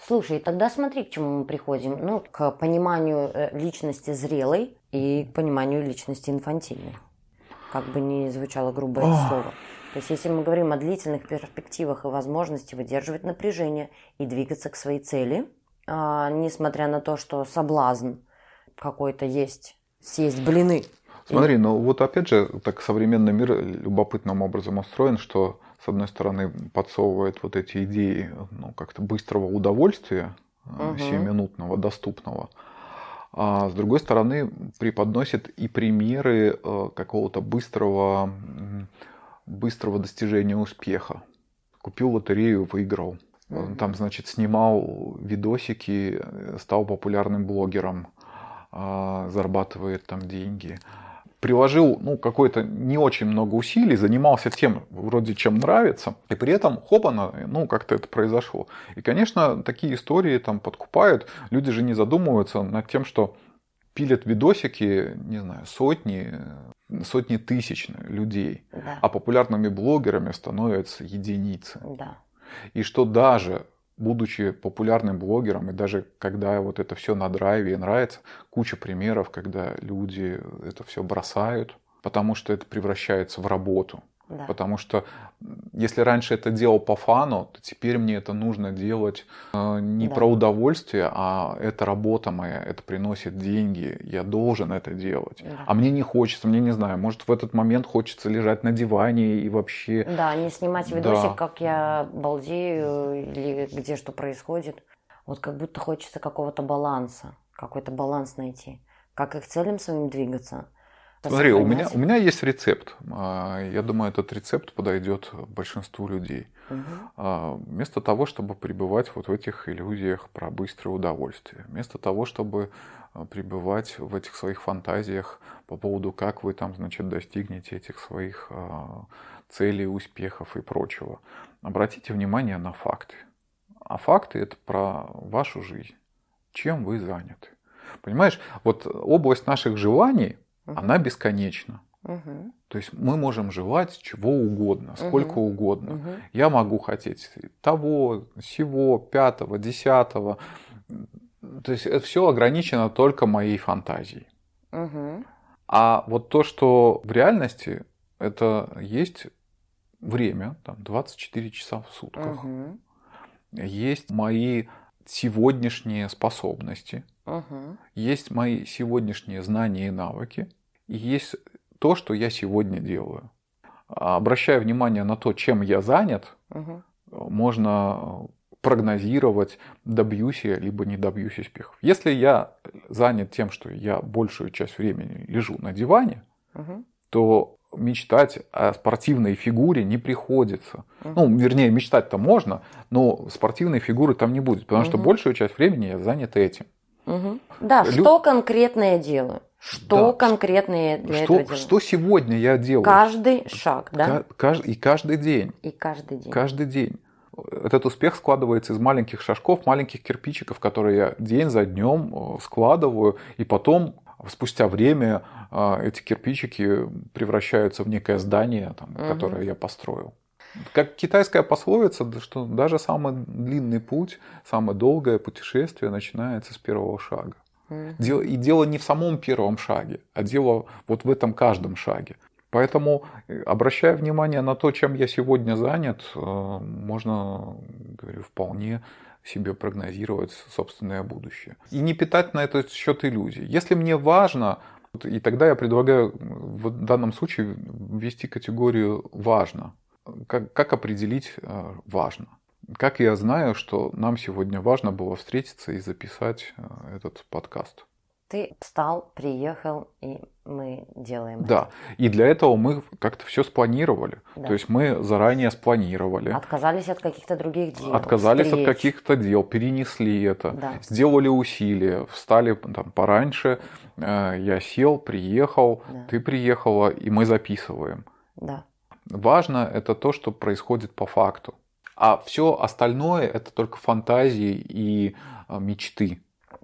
Слушай, тогда смотри, к чему мы приходим. Ну, к пониманию э, личности зрелой и к пониманию личности инфантильной. Как бы ни звучало грубое Ох. слово. То есть, если мы говорим о длительных перспективах и возможности выдерживать напряжение и двигаться к своей цели, а, несмотря на то, что соблазн какой-то есть, съесть блины. Смотри, ну вот опять же, так современный мир любопытным образом устроен, что с одной стороны подсовывает вот эти идеи ну, как-то быстрого удовольствия, Мгм. сиюминутного, доступного, а с другой стороны преподносит и примеры э, какого-то быстрого, быстрого достижения успеха. Купил лотерею, выиграл. Мгм. Там, значит, снимал видосики, э, стал популярным блогером, а, зарабатывает там деньги. Приложил ну, какое-то не очень много усилий, занимался тем, вроде чем нравится, и при этом хопана, ну, как-то это произошло. И, конечно, такие истории там подкупают. Люди же не задумываются над тем, что пилят видосики, не знаю, сотни, сотни тысяч людей, Да. а популярными блогерами становятся единицы. Да. И что даже будучи популярным блогером, и даже когда вот это все на драйве и нравится, куча примеров, когда люди это все бросают, потому что это превращается в работу. Да. Потому что если раньше это делал по фану, то теперь мне это нужно делать э, не Да. про удовольствие, а это работа моя, это приносит деньги, я должен это делать. Да. А мне не хочется, мне не знаю, может в этот момент хочется лежать на диване и вообще... Да, не снимать видосик, Да. как я балдею или где что происходит. Вот как будто хочется какого-то баланса, какой-то баланс найти. Как и к целям своим двигаться. Смотри, у меня, у меня есть рецепт. А, Я думаю, этот рецепт подойдет большинству людей. А, Вместо того, чтобы пребывать вот в этих иллюзиях про быстрое удовольствие, вместо того, чтобы а, пребывать в этих своих фантазиях по поводу, как вы там, значит, достигнете этих своих целей, успехов и прочего, обратите внимание на факты. А факты это про вашу жизнь. Чем вы заняты? Понимаешь, вот область наших желаний, Мгм. она бесконечна. Мгм. То есть мы можем желать чего угодно, сколько Мгм. угодно. Мгм. Я могу хотеть того, сего, пятого, десятого. То есть это все ограничено только моей фантазией. Мгм. А вот то, что в реальности, это есть время, там 24 часа в сутках. Мгм. Есть мои сегодняшние способности, Мгм. есть мои сегодняшние знания и навыки, и есть то, что я сегодня делаю. Обращая внимание на то, чем я занят, Мгм. можно прогнозировать, добьюсь я, либо не добьюсь успехов. Если я занят тем, что я большую часть времени лежу на диване, Мгм. то мечтать о спортивной фигуре не приходится. Мгм. Ну, вернее, мечтать-то можно, но спортивной фигуры там не будет, потому что Мгм. большую часть времени я занят этим. Мгм. Да, Лю- что конкретно я делаю? Что Да. конкретно я для этого Что, делаю? что сегодня я делаю? Каждый шаг, да? Ка- кажд- И каждый день. И каждый день. Каждый день. Этот успех складывается из маленьких шажков, маленьких кирпичиков, которые я день за днем э, складываю, и потом спустя время э, эти кирпичики превращаются в некое здание, там, Мгм. которое я построил. Как китайская пословица, что даже самый длинный путь, самое долгое путешествие начинается с первого шага. Дело- И дело не в самом первом шаге, а дело вот в этом каждом шаге. Поэтому, э, обращая внимание на то, чем я сегодня занят, э, можно, говорю, вполне себе прогнозировать собственное будущее. И не питать на этот счет иллюзий. Если мне важно, и тогда я предлагаю в данном случае ввести категорию «важно». Как, как определить э, «важно»? Как я знаю, что нам сегодня важно было встретиться и записать э, этот подкаст? Ты встал, приехал, и мы делаем Да, и для этого мы как-то все спланировали. Да. То есть мы заранее спланировали, это. Отказались от каких-то других дел. отказались встреч. от каких-то дел, перенесли это, Да. сделали усилия, встали там пораньше, э, я сел, приехал, Да. ты приехала, и мы записываем. Да. Важно это то, что происходит по факту. А все остальное это только фантазии и э, мечты.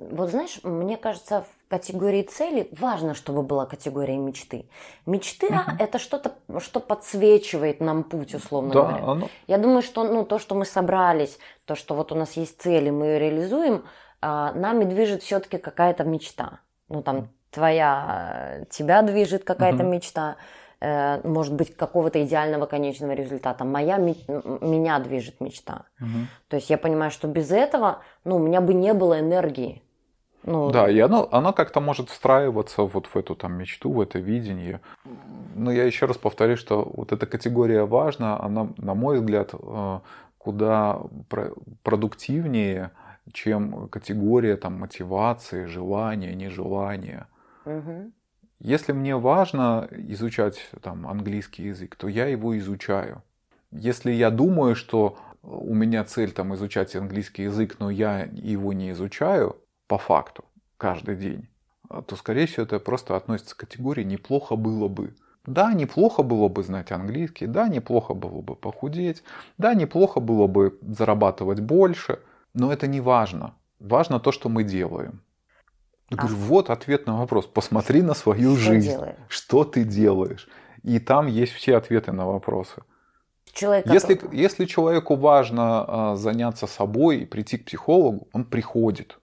Вот знаешь, мне кажется, в категории цели важно, чтобы была категория мечты. Мечты Мгм. это что-то, что подсвечивает нам путь, условно Да, говоря. оно- Я думаю, что ну, то, что мы собрались, то, что вот у нас есть цели, мы ее реализуем, а, нами движет все-таки какая-то мечта. Ну, там, твоя, тебя движет какая-то Мгм. мечта, э, может быть, какого-то идеального конечного результата. Моя, меня движет мечта. Мгм. То есть я понимаю, что без этого, ну, у меня бы не было энергии. Ну, Да, и оно, оно как-то может встраиваться вот в эту там мечту, в это видение. Но я еще раз повторю, что вот эта категория важна, она, на мой взгляд, э, куда про- продуктивнее, чем категория там мотивации, желания, нежелания. мгм. Если мне важно изучать там английский язык, то я его изучаю. Если я думаю, что у меня цель там изучать английский язык, но я его не изучаю по факту каждый день, то, скорее всего, это просто относится к категории «неплохо было бы». Да, неплохо было бы знать английский, да, неплохо было бы похудеть, да, неплохо было бы зарабатывать больше, но это не важно. Важно то, что мы делаем. Я говорю, вот ответ на вопрос. Посмотри на свою Что жизнь. делаешь? Что ты делаешь? И там есть все ответы на вопросы. Человек, Если, который- если человеку важно а, заняться собой и прийти к психологу, он приходит.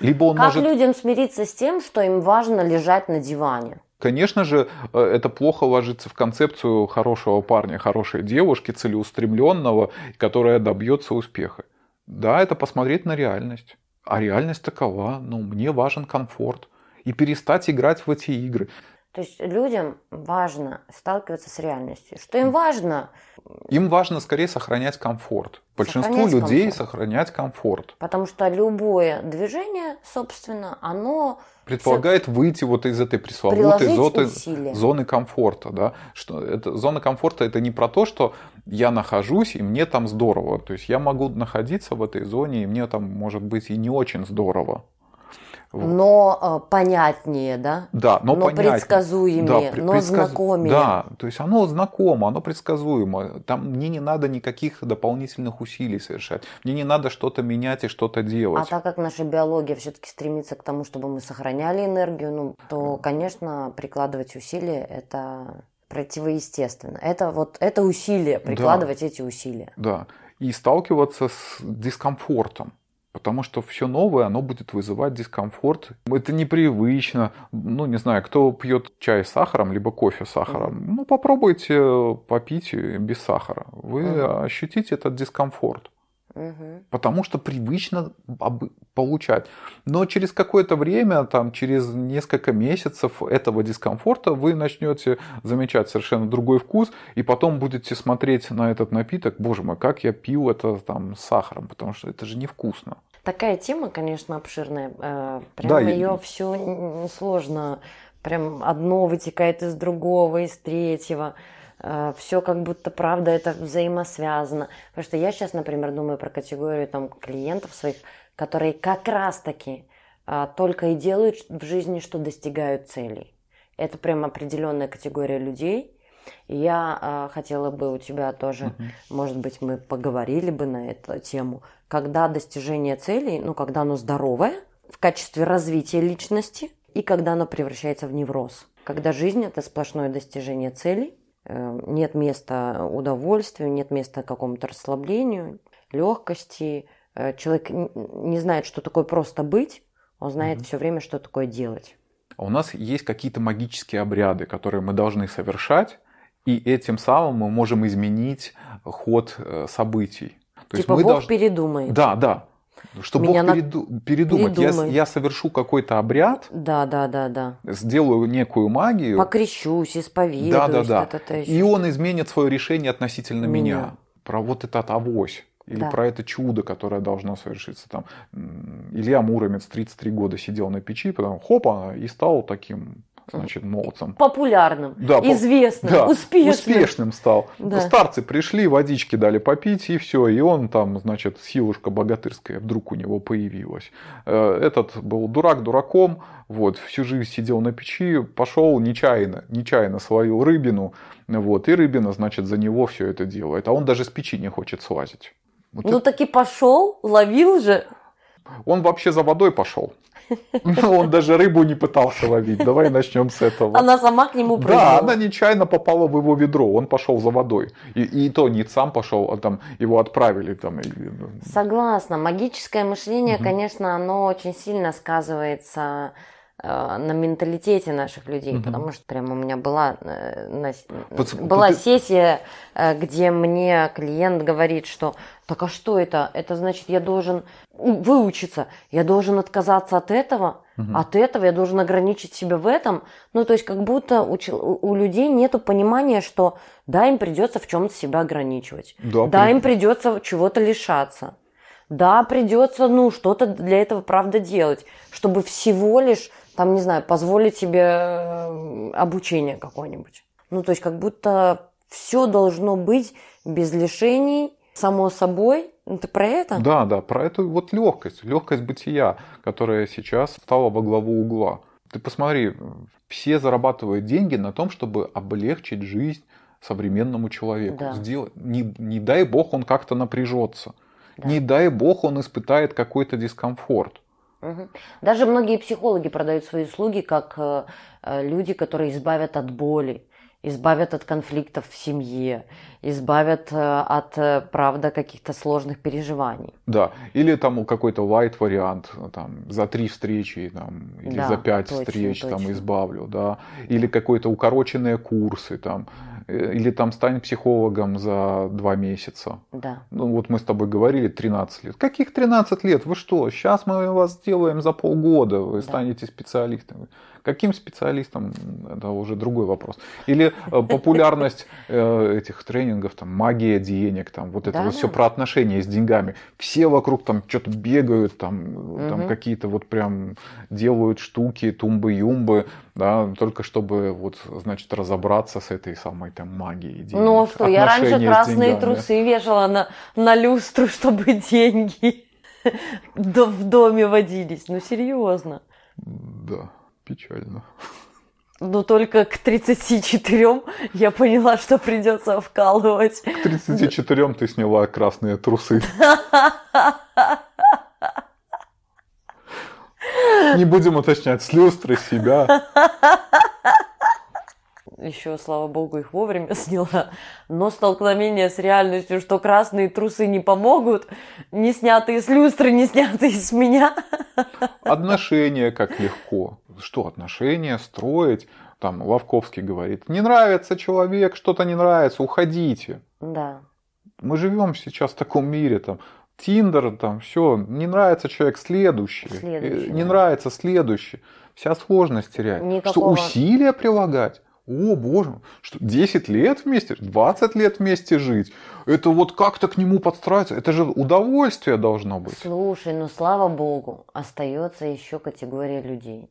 Либо он Как может... людям смириться с тем, что им важно лежать на диване? Конечно же, э, это плохо ложится в концепцию хорошего парня, хорошей девушки, целеустремленного, которая добьется успеха. Да, это посмотреть на реальность. А реальность такова, ну, мне важен комфорт. И перестать играть в эти игры. То есть людям важно сталкиваться с реальностью. Что им важно? Им важно скорее сохранять комфорт. Большинству Сохранять людей комфорт. сохранять комфорт. Потому что любое движение, собственно, оно Предполагает выйти вот из этой пресловутой зоны, усилия. зоны комфорта. Да? Что это, зона комфорта это не про то, что я нахожусь, и мне там здорово. То есть я могу находиться в этой зоне, и мне там может быть и не очень здорово. Вот. но э, понятнее, да? Да, но, но понятнее. предсказуемее, при- но предсказ- знакомее. Да, то есть оно знакомо, оно предсказуемо. Там мне не надо никаких дополнительных усилий совершать. Мне не надо что-то менять и что-то А делать. так как наша биология все-таки стремится к тому, чтобы мы сохраняли энергию, ну, то, конечно, прикладывать усилия это противоестественно. Это вот это усилие, прикладывать эти усилия. Да. И сталкиваться с дискомфортом. Потому что все новое, оно будет вызывать дискомфорт. Это непривычно. Ну, не знаю, кто пьет чай с сахаром, либо кофе с сахаром. Ну, попробуйте попить без сахара. Вы ощутите этот дискомфорт. Мгм. Потому что привычно получать. Но через какое-то время, там, через несколько месяцев этого дискомфорта вы начнете замечать совершенно другой вкус, и потом будете смотреть на этот напиток, боже мой, как я пил это там с сахаром, потому что это же невкусно. Такая тема, конечно, обширная. Э, Прям Да, и- ее все сложно. Прям одно вытекает из другого, из третьего. Все как будто, правда, это взаимосвязано. Потому что я сейчас, например, думаю про категорию там, клиентов своих, которые как раз-таки а, только и делают в жизни, что достигают целей. Это прям определенная категория людей. Я а, хотела бы у тебя тоже, может быть, мы поговорили бы на эту тему, когда достижение целей, ну, когда оно здоровое, в качестве развития личности, и когда оно превращается в невроз. Когда жизнь – это сплошное достижение целей, э, нет места удовольствию, нет места какому-то расслаблению, легкости. Э, Человек не знает, что такое просто быть, он знает все время, что такое делать. А у нас есть какие-то магические обряды, которые мы должны совершать, и этим самым мы можем изменить ход э, событий. То типа Бог должны- передумает. Да, да. Что Меня Бог на- переду- передумает. Я, передумает. я совершу какой-то обряд, Да, да, да, да. сделаю некую магию. Покрещусь, исповедуюсь. да, да, да. та-та-та, И он изменит свое решение относительно меня. Меня. Про вот этот авось. Или Да. про это чудо, которое должно совершиться. Там, Илья Муромец 33 года сидел на печи, потом хопа, и стал таким, значит, молодцем. Популярным, Да, известным, Да, успешным. успешным стал. Да. Старцы пришли, водички дали попить, и все. И он там, значит, силушка богатырская вдруг у него появилась. Э, Этот был дурак дураком, вот, всю жизнь сидел на печи, пошел нечаянно, нечаянно свою рыбину, вот, и рыбина, значит, за него все это делает. А он даже с печи не хочет слазить. Вот Ну таки пошел, ловил же. Он вообще за водой пошел. Он даже рыбу не пытался ловить. Давай начнем с этого. Она сама к нему Да, прыгнула. она нечаянно попала в его ведро, он пошел за водой. И, и то не сам пошел, а там его отправили. Там, ну, Согласна. Магическое мышление, конечно, оно очень сильно сказывается на менталитете наших людей, потому что прям у меня была, э, на Пац- была ты- сессия, э, где мне клиент говорит, что так а что это? Это значит, я должен выучиться, я должен отказаться от этого, от этого я должен ограничить себя в этом. Ну, то есть как будто у, у- у людей нет понимания, что да, им придется в чем-то себя ограничивать. Да, да при- им придется чего-то лишаться. Да, придется, ну, что-то для этого, правда, делать, чтобы всего лишь, там, не знаю, позволить себе э, обучение какое-нибудь. Ну, то есть, как будто все должно быть без лишений, само собой. Ну, ты про это? Да, да, про эту вот легкость, легкость бытия, которая сейчас стала во главу угла. Ты посмотри, все зарабатывают деньги на том, чтобы облегчить жизнь современному человеку. Да. Сделать, не, не дай бог он как-то напряжется. Да. Не дай бог он испытает какой-то дискомфорт. Угу. Даже многие психологи продают свои услуги как э, э, люди, которые избавят от боли, избавят от конфликтов в семье, избавят э, от, правда, каких-то сложных переживаний. Да, или там какой-то light вариант, там, за три встречи, там, или да, за пять точно, встреч, точно. там, избавлю, да, или какой-то укороченные курсы, там, Э, или там стань психологом за два месяца. Да. Ну вот мы с тобой говорили 13 лет. Каких 13 лет? Вы что? Сейчас мы вас сделаем за полгода, вы да. станете специалистом. Каким специалистом? Это уже другой вопрос. Или э, популярность э, этих тренингов, там, магия денег, там, вот это да, вот все про отношения с деньгами. Все вокруг там что-то бегают, там, угу. там какие-то вот прям делают штуки, тумбы-юмбы, да, только чтобы вот, значит, разобраться с этой самой там магией денег. Ну что, я раньше красные трусы вешала на, на люстру, чтобы деньги в доме водились. Ну серьезно. Да печально. Но только к 34 я поняла, что придется вкалывать. К 34 ты сняла красные трусы. Не будем уточнять, с люстры себя еще, слава богу, их вовремя сняла. Но столкновение с реальностью, что красные трусы не помогут, не снятые с люстры, не снятые с меня. Отношения как легко. Что отношения строить? Там Лавковский говорит, не нравится человек, что-то не нравится, уходите. Да. Мы живем сейчас в таком мире, там, Тиндер, там, все, не нравится человек, следующий. следующий не да. нравится, следующий. Вся сложность теряет. Никакого... Что усилия прилагать? О, боже, что 10 лет вместе, 20 лет вместе жить. Это вот как-то к нему подстраиваться. Это же удовольствие должно быть. Слушай, ну слава богу, остается еще категория людей,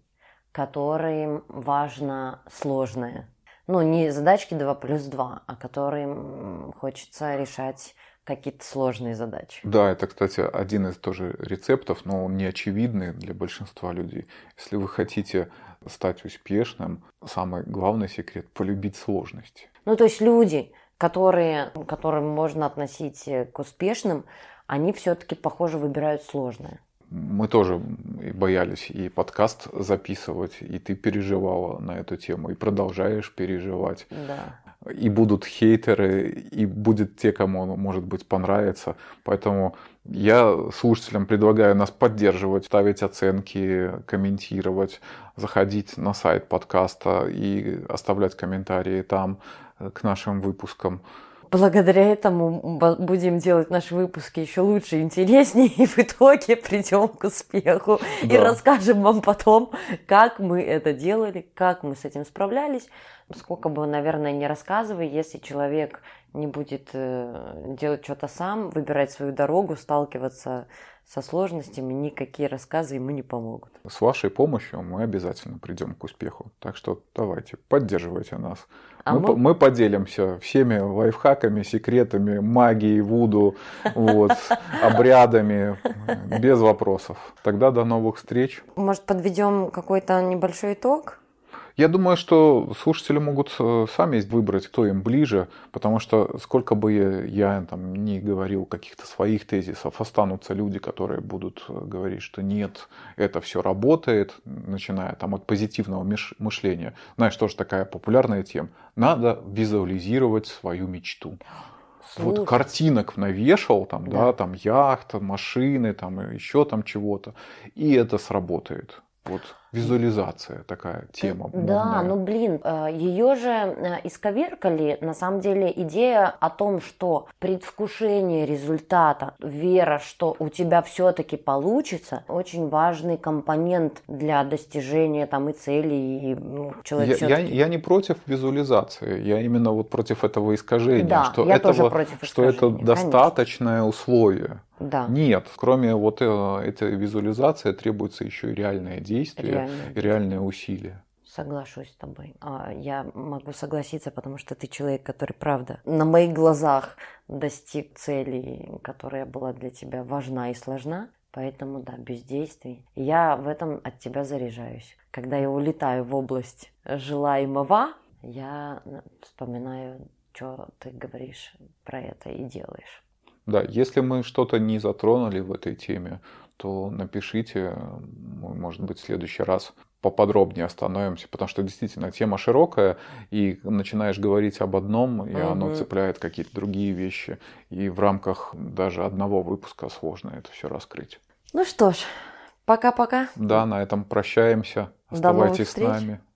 которым важно сложное. Ну, не задачки 2 плюс 2, а которым хочется решать какие-то сложные задачи. Да, это, кстати, один из тоже рецептов, но он не очевидный для большинства людей. Если вы хотите стать успешным, самый главный секрет – полюбить сложности. Ну, то есть люди, которые, которым можно относить к успешным, они все-таки, похоже, выбирают сложное. Мы тоже боялись и подкаст записывать, и ты переживала на эту тему, и продолжаешь переживать. Да и будут хейтеры, и будет те, кому, может быть, понравится. Поэтому я слушателям предлагаю нас поддерживать, ставить оценки, комментировать, заходить на сайт подкаста и оставлять комментарии там к нашим выпускам. Благодаря этому будем делать наши выпуски еще лучше интереснее, и в итоге придем к успеху. Да. И расскажем вам потом, как мы это делали, как мы с этим справлялись сколько бы, наверное, не рассказывай, если человек не будет э, делать что-то сам, выбирать свою дорогу, сталкиваться со сложностями, никакие рассказы ему не помогут. С вашей помощью мы обязательно придем к успеху. Так что давайте, поддерживайте нас. А мы, мы... мы поделимся всеми лайфхаками, секретами, магией, вуду, вот, обрядами, без вопросов. Тогда до новых встреч. Может, подведем какой-то небольшой итог? Я думаю, что слушатели могут э, сами выбрать, кто им ближе, потому что сколько бы я там не говорил каких-то своих тезисов, останутся люди, которые будут э, говорить, что нет, это все работает, начиная там от позитивного мышления. Знаешь, тоже такая популярная тема. Надо визуализировать свою мечту. Слушай. Вот картинок навешал, там, да. да, там яхта, машины, там еще там чего-то, и это сработает. Вот визуализация такая тема. Да, модная. ну блин, э, ее же э, исковеркали, на самом деле, идея о том, что предвкушение результата, вера, что у тебя все-таки получится, очень важный компонент для достижения там и целей, и ну, человек я, я, я не против визуализации, я именно вот против этого искажения, да, что, этого, что это достаточное конечно. условие. Да. Нет, кроме вот э, этой визуализации требуется еще и реальное действие, реальное, и реальные усилия. Соглашусь с тобой. А, я могу согласиться, потому что ты человек, который, правда, на моих глазах достиг цели, которая была для тебя важна и сложна. Поэтому, да, бездействий. Я в этом от тебя заряжаюсь. Когда я улетаю в область желаемого, я вспоминаю, что ты говоришь про это и делаешь. Да, если мы что-то не затронули в этой теме, то напишите, мы, может быть, в следующий раз поподробнее остановимся, потому что действительно тема широкая, и начинаешь говорить об одном, и угу. оно цепляет какие-то другие вещи, и в рамках даже одного выпуска сложно это все раскрыть. Ну что ж, пока-пока. Да, на этом прощаемся. Оставайтесь с нами.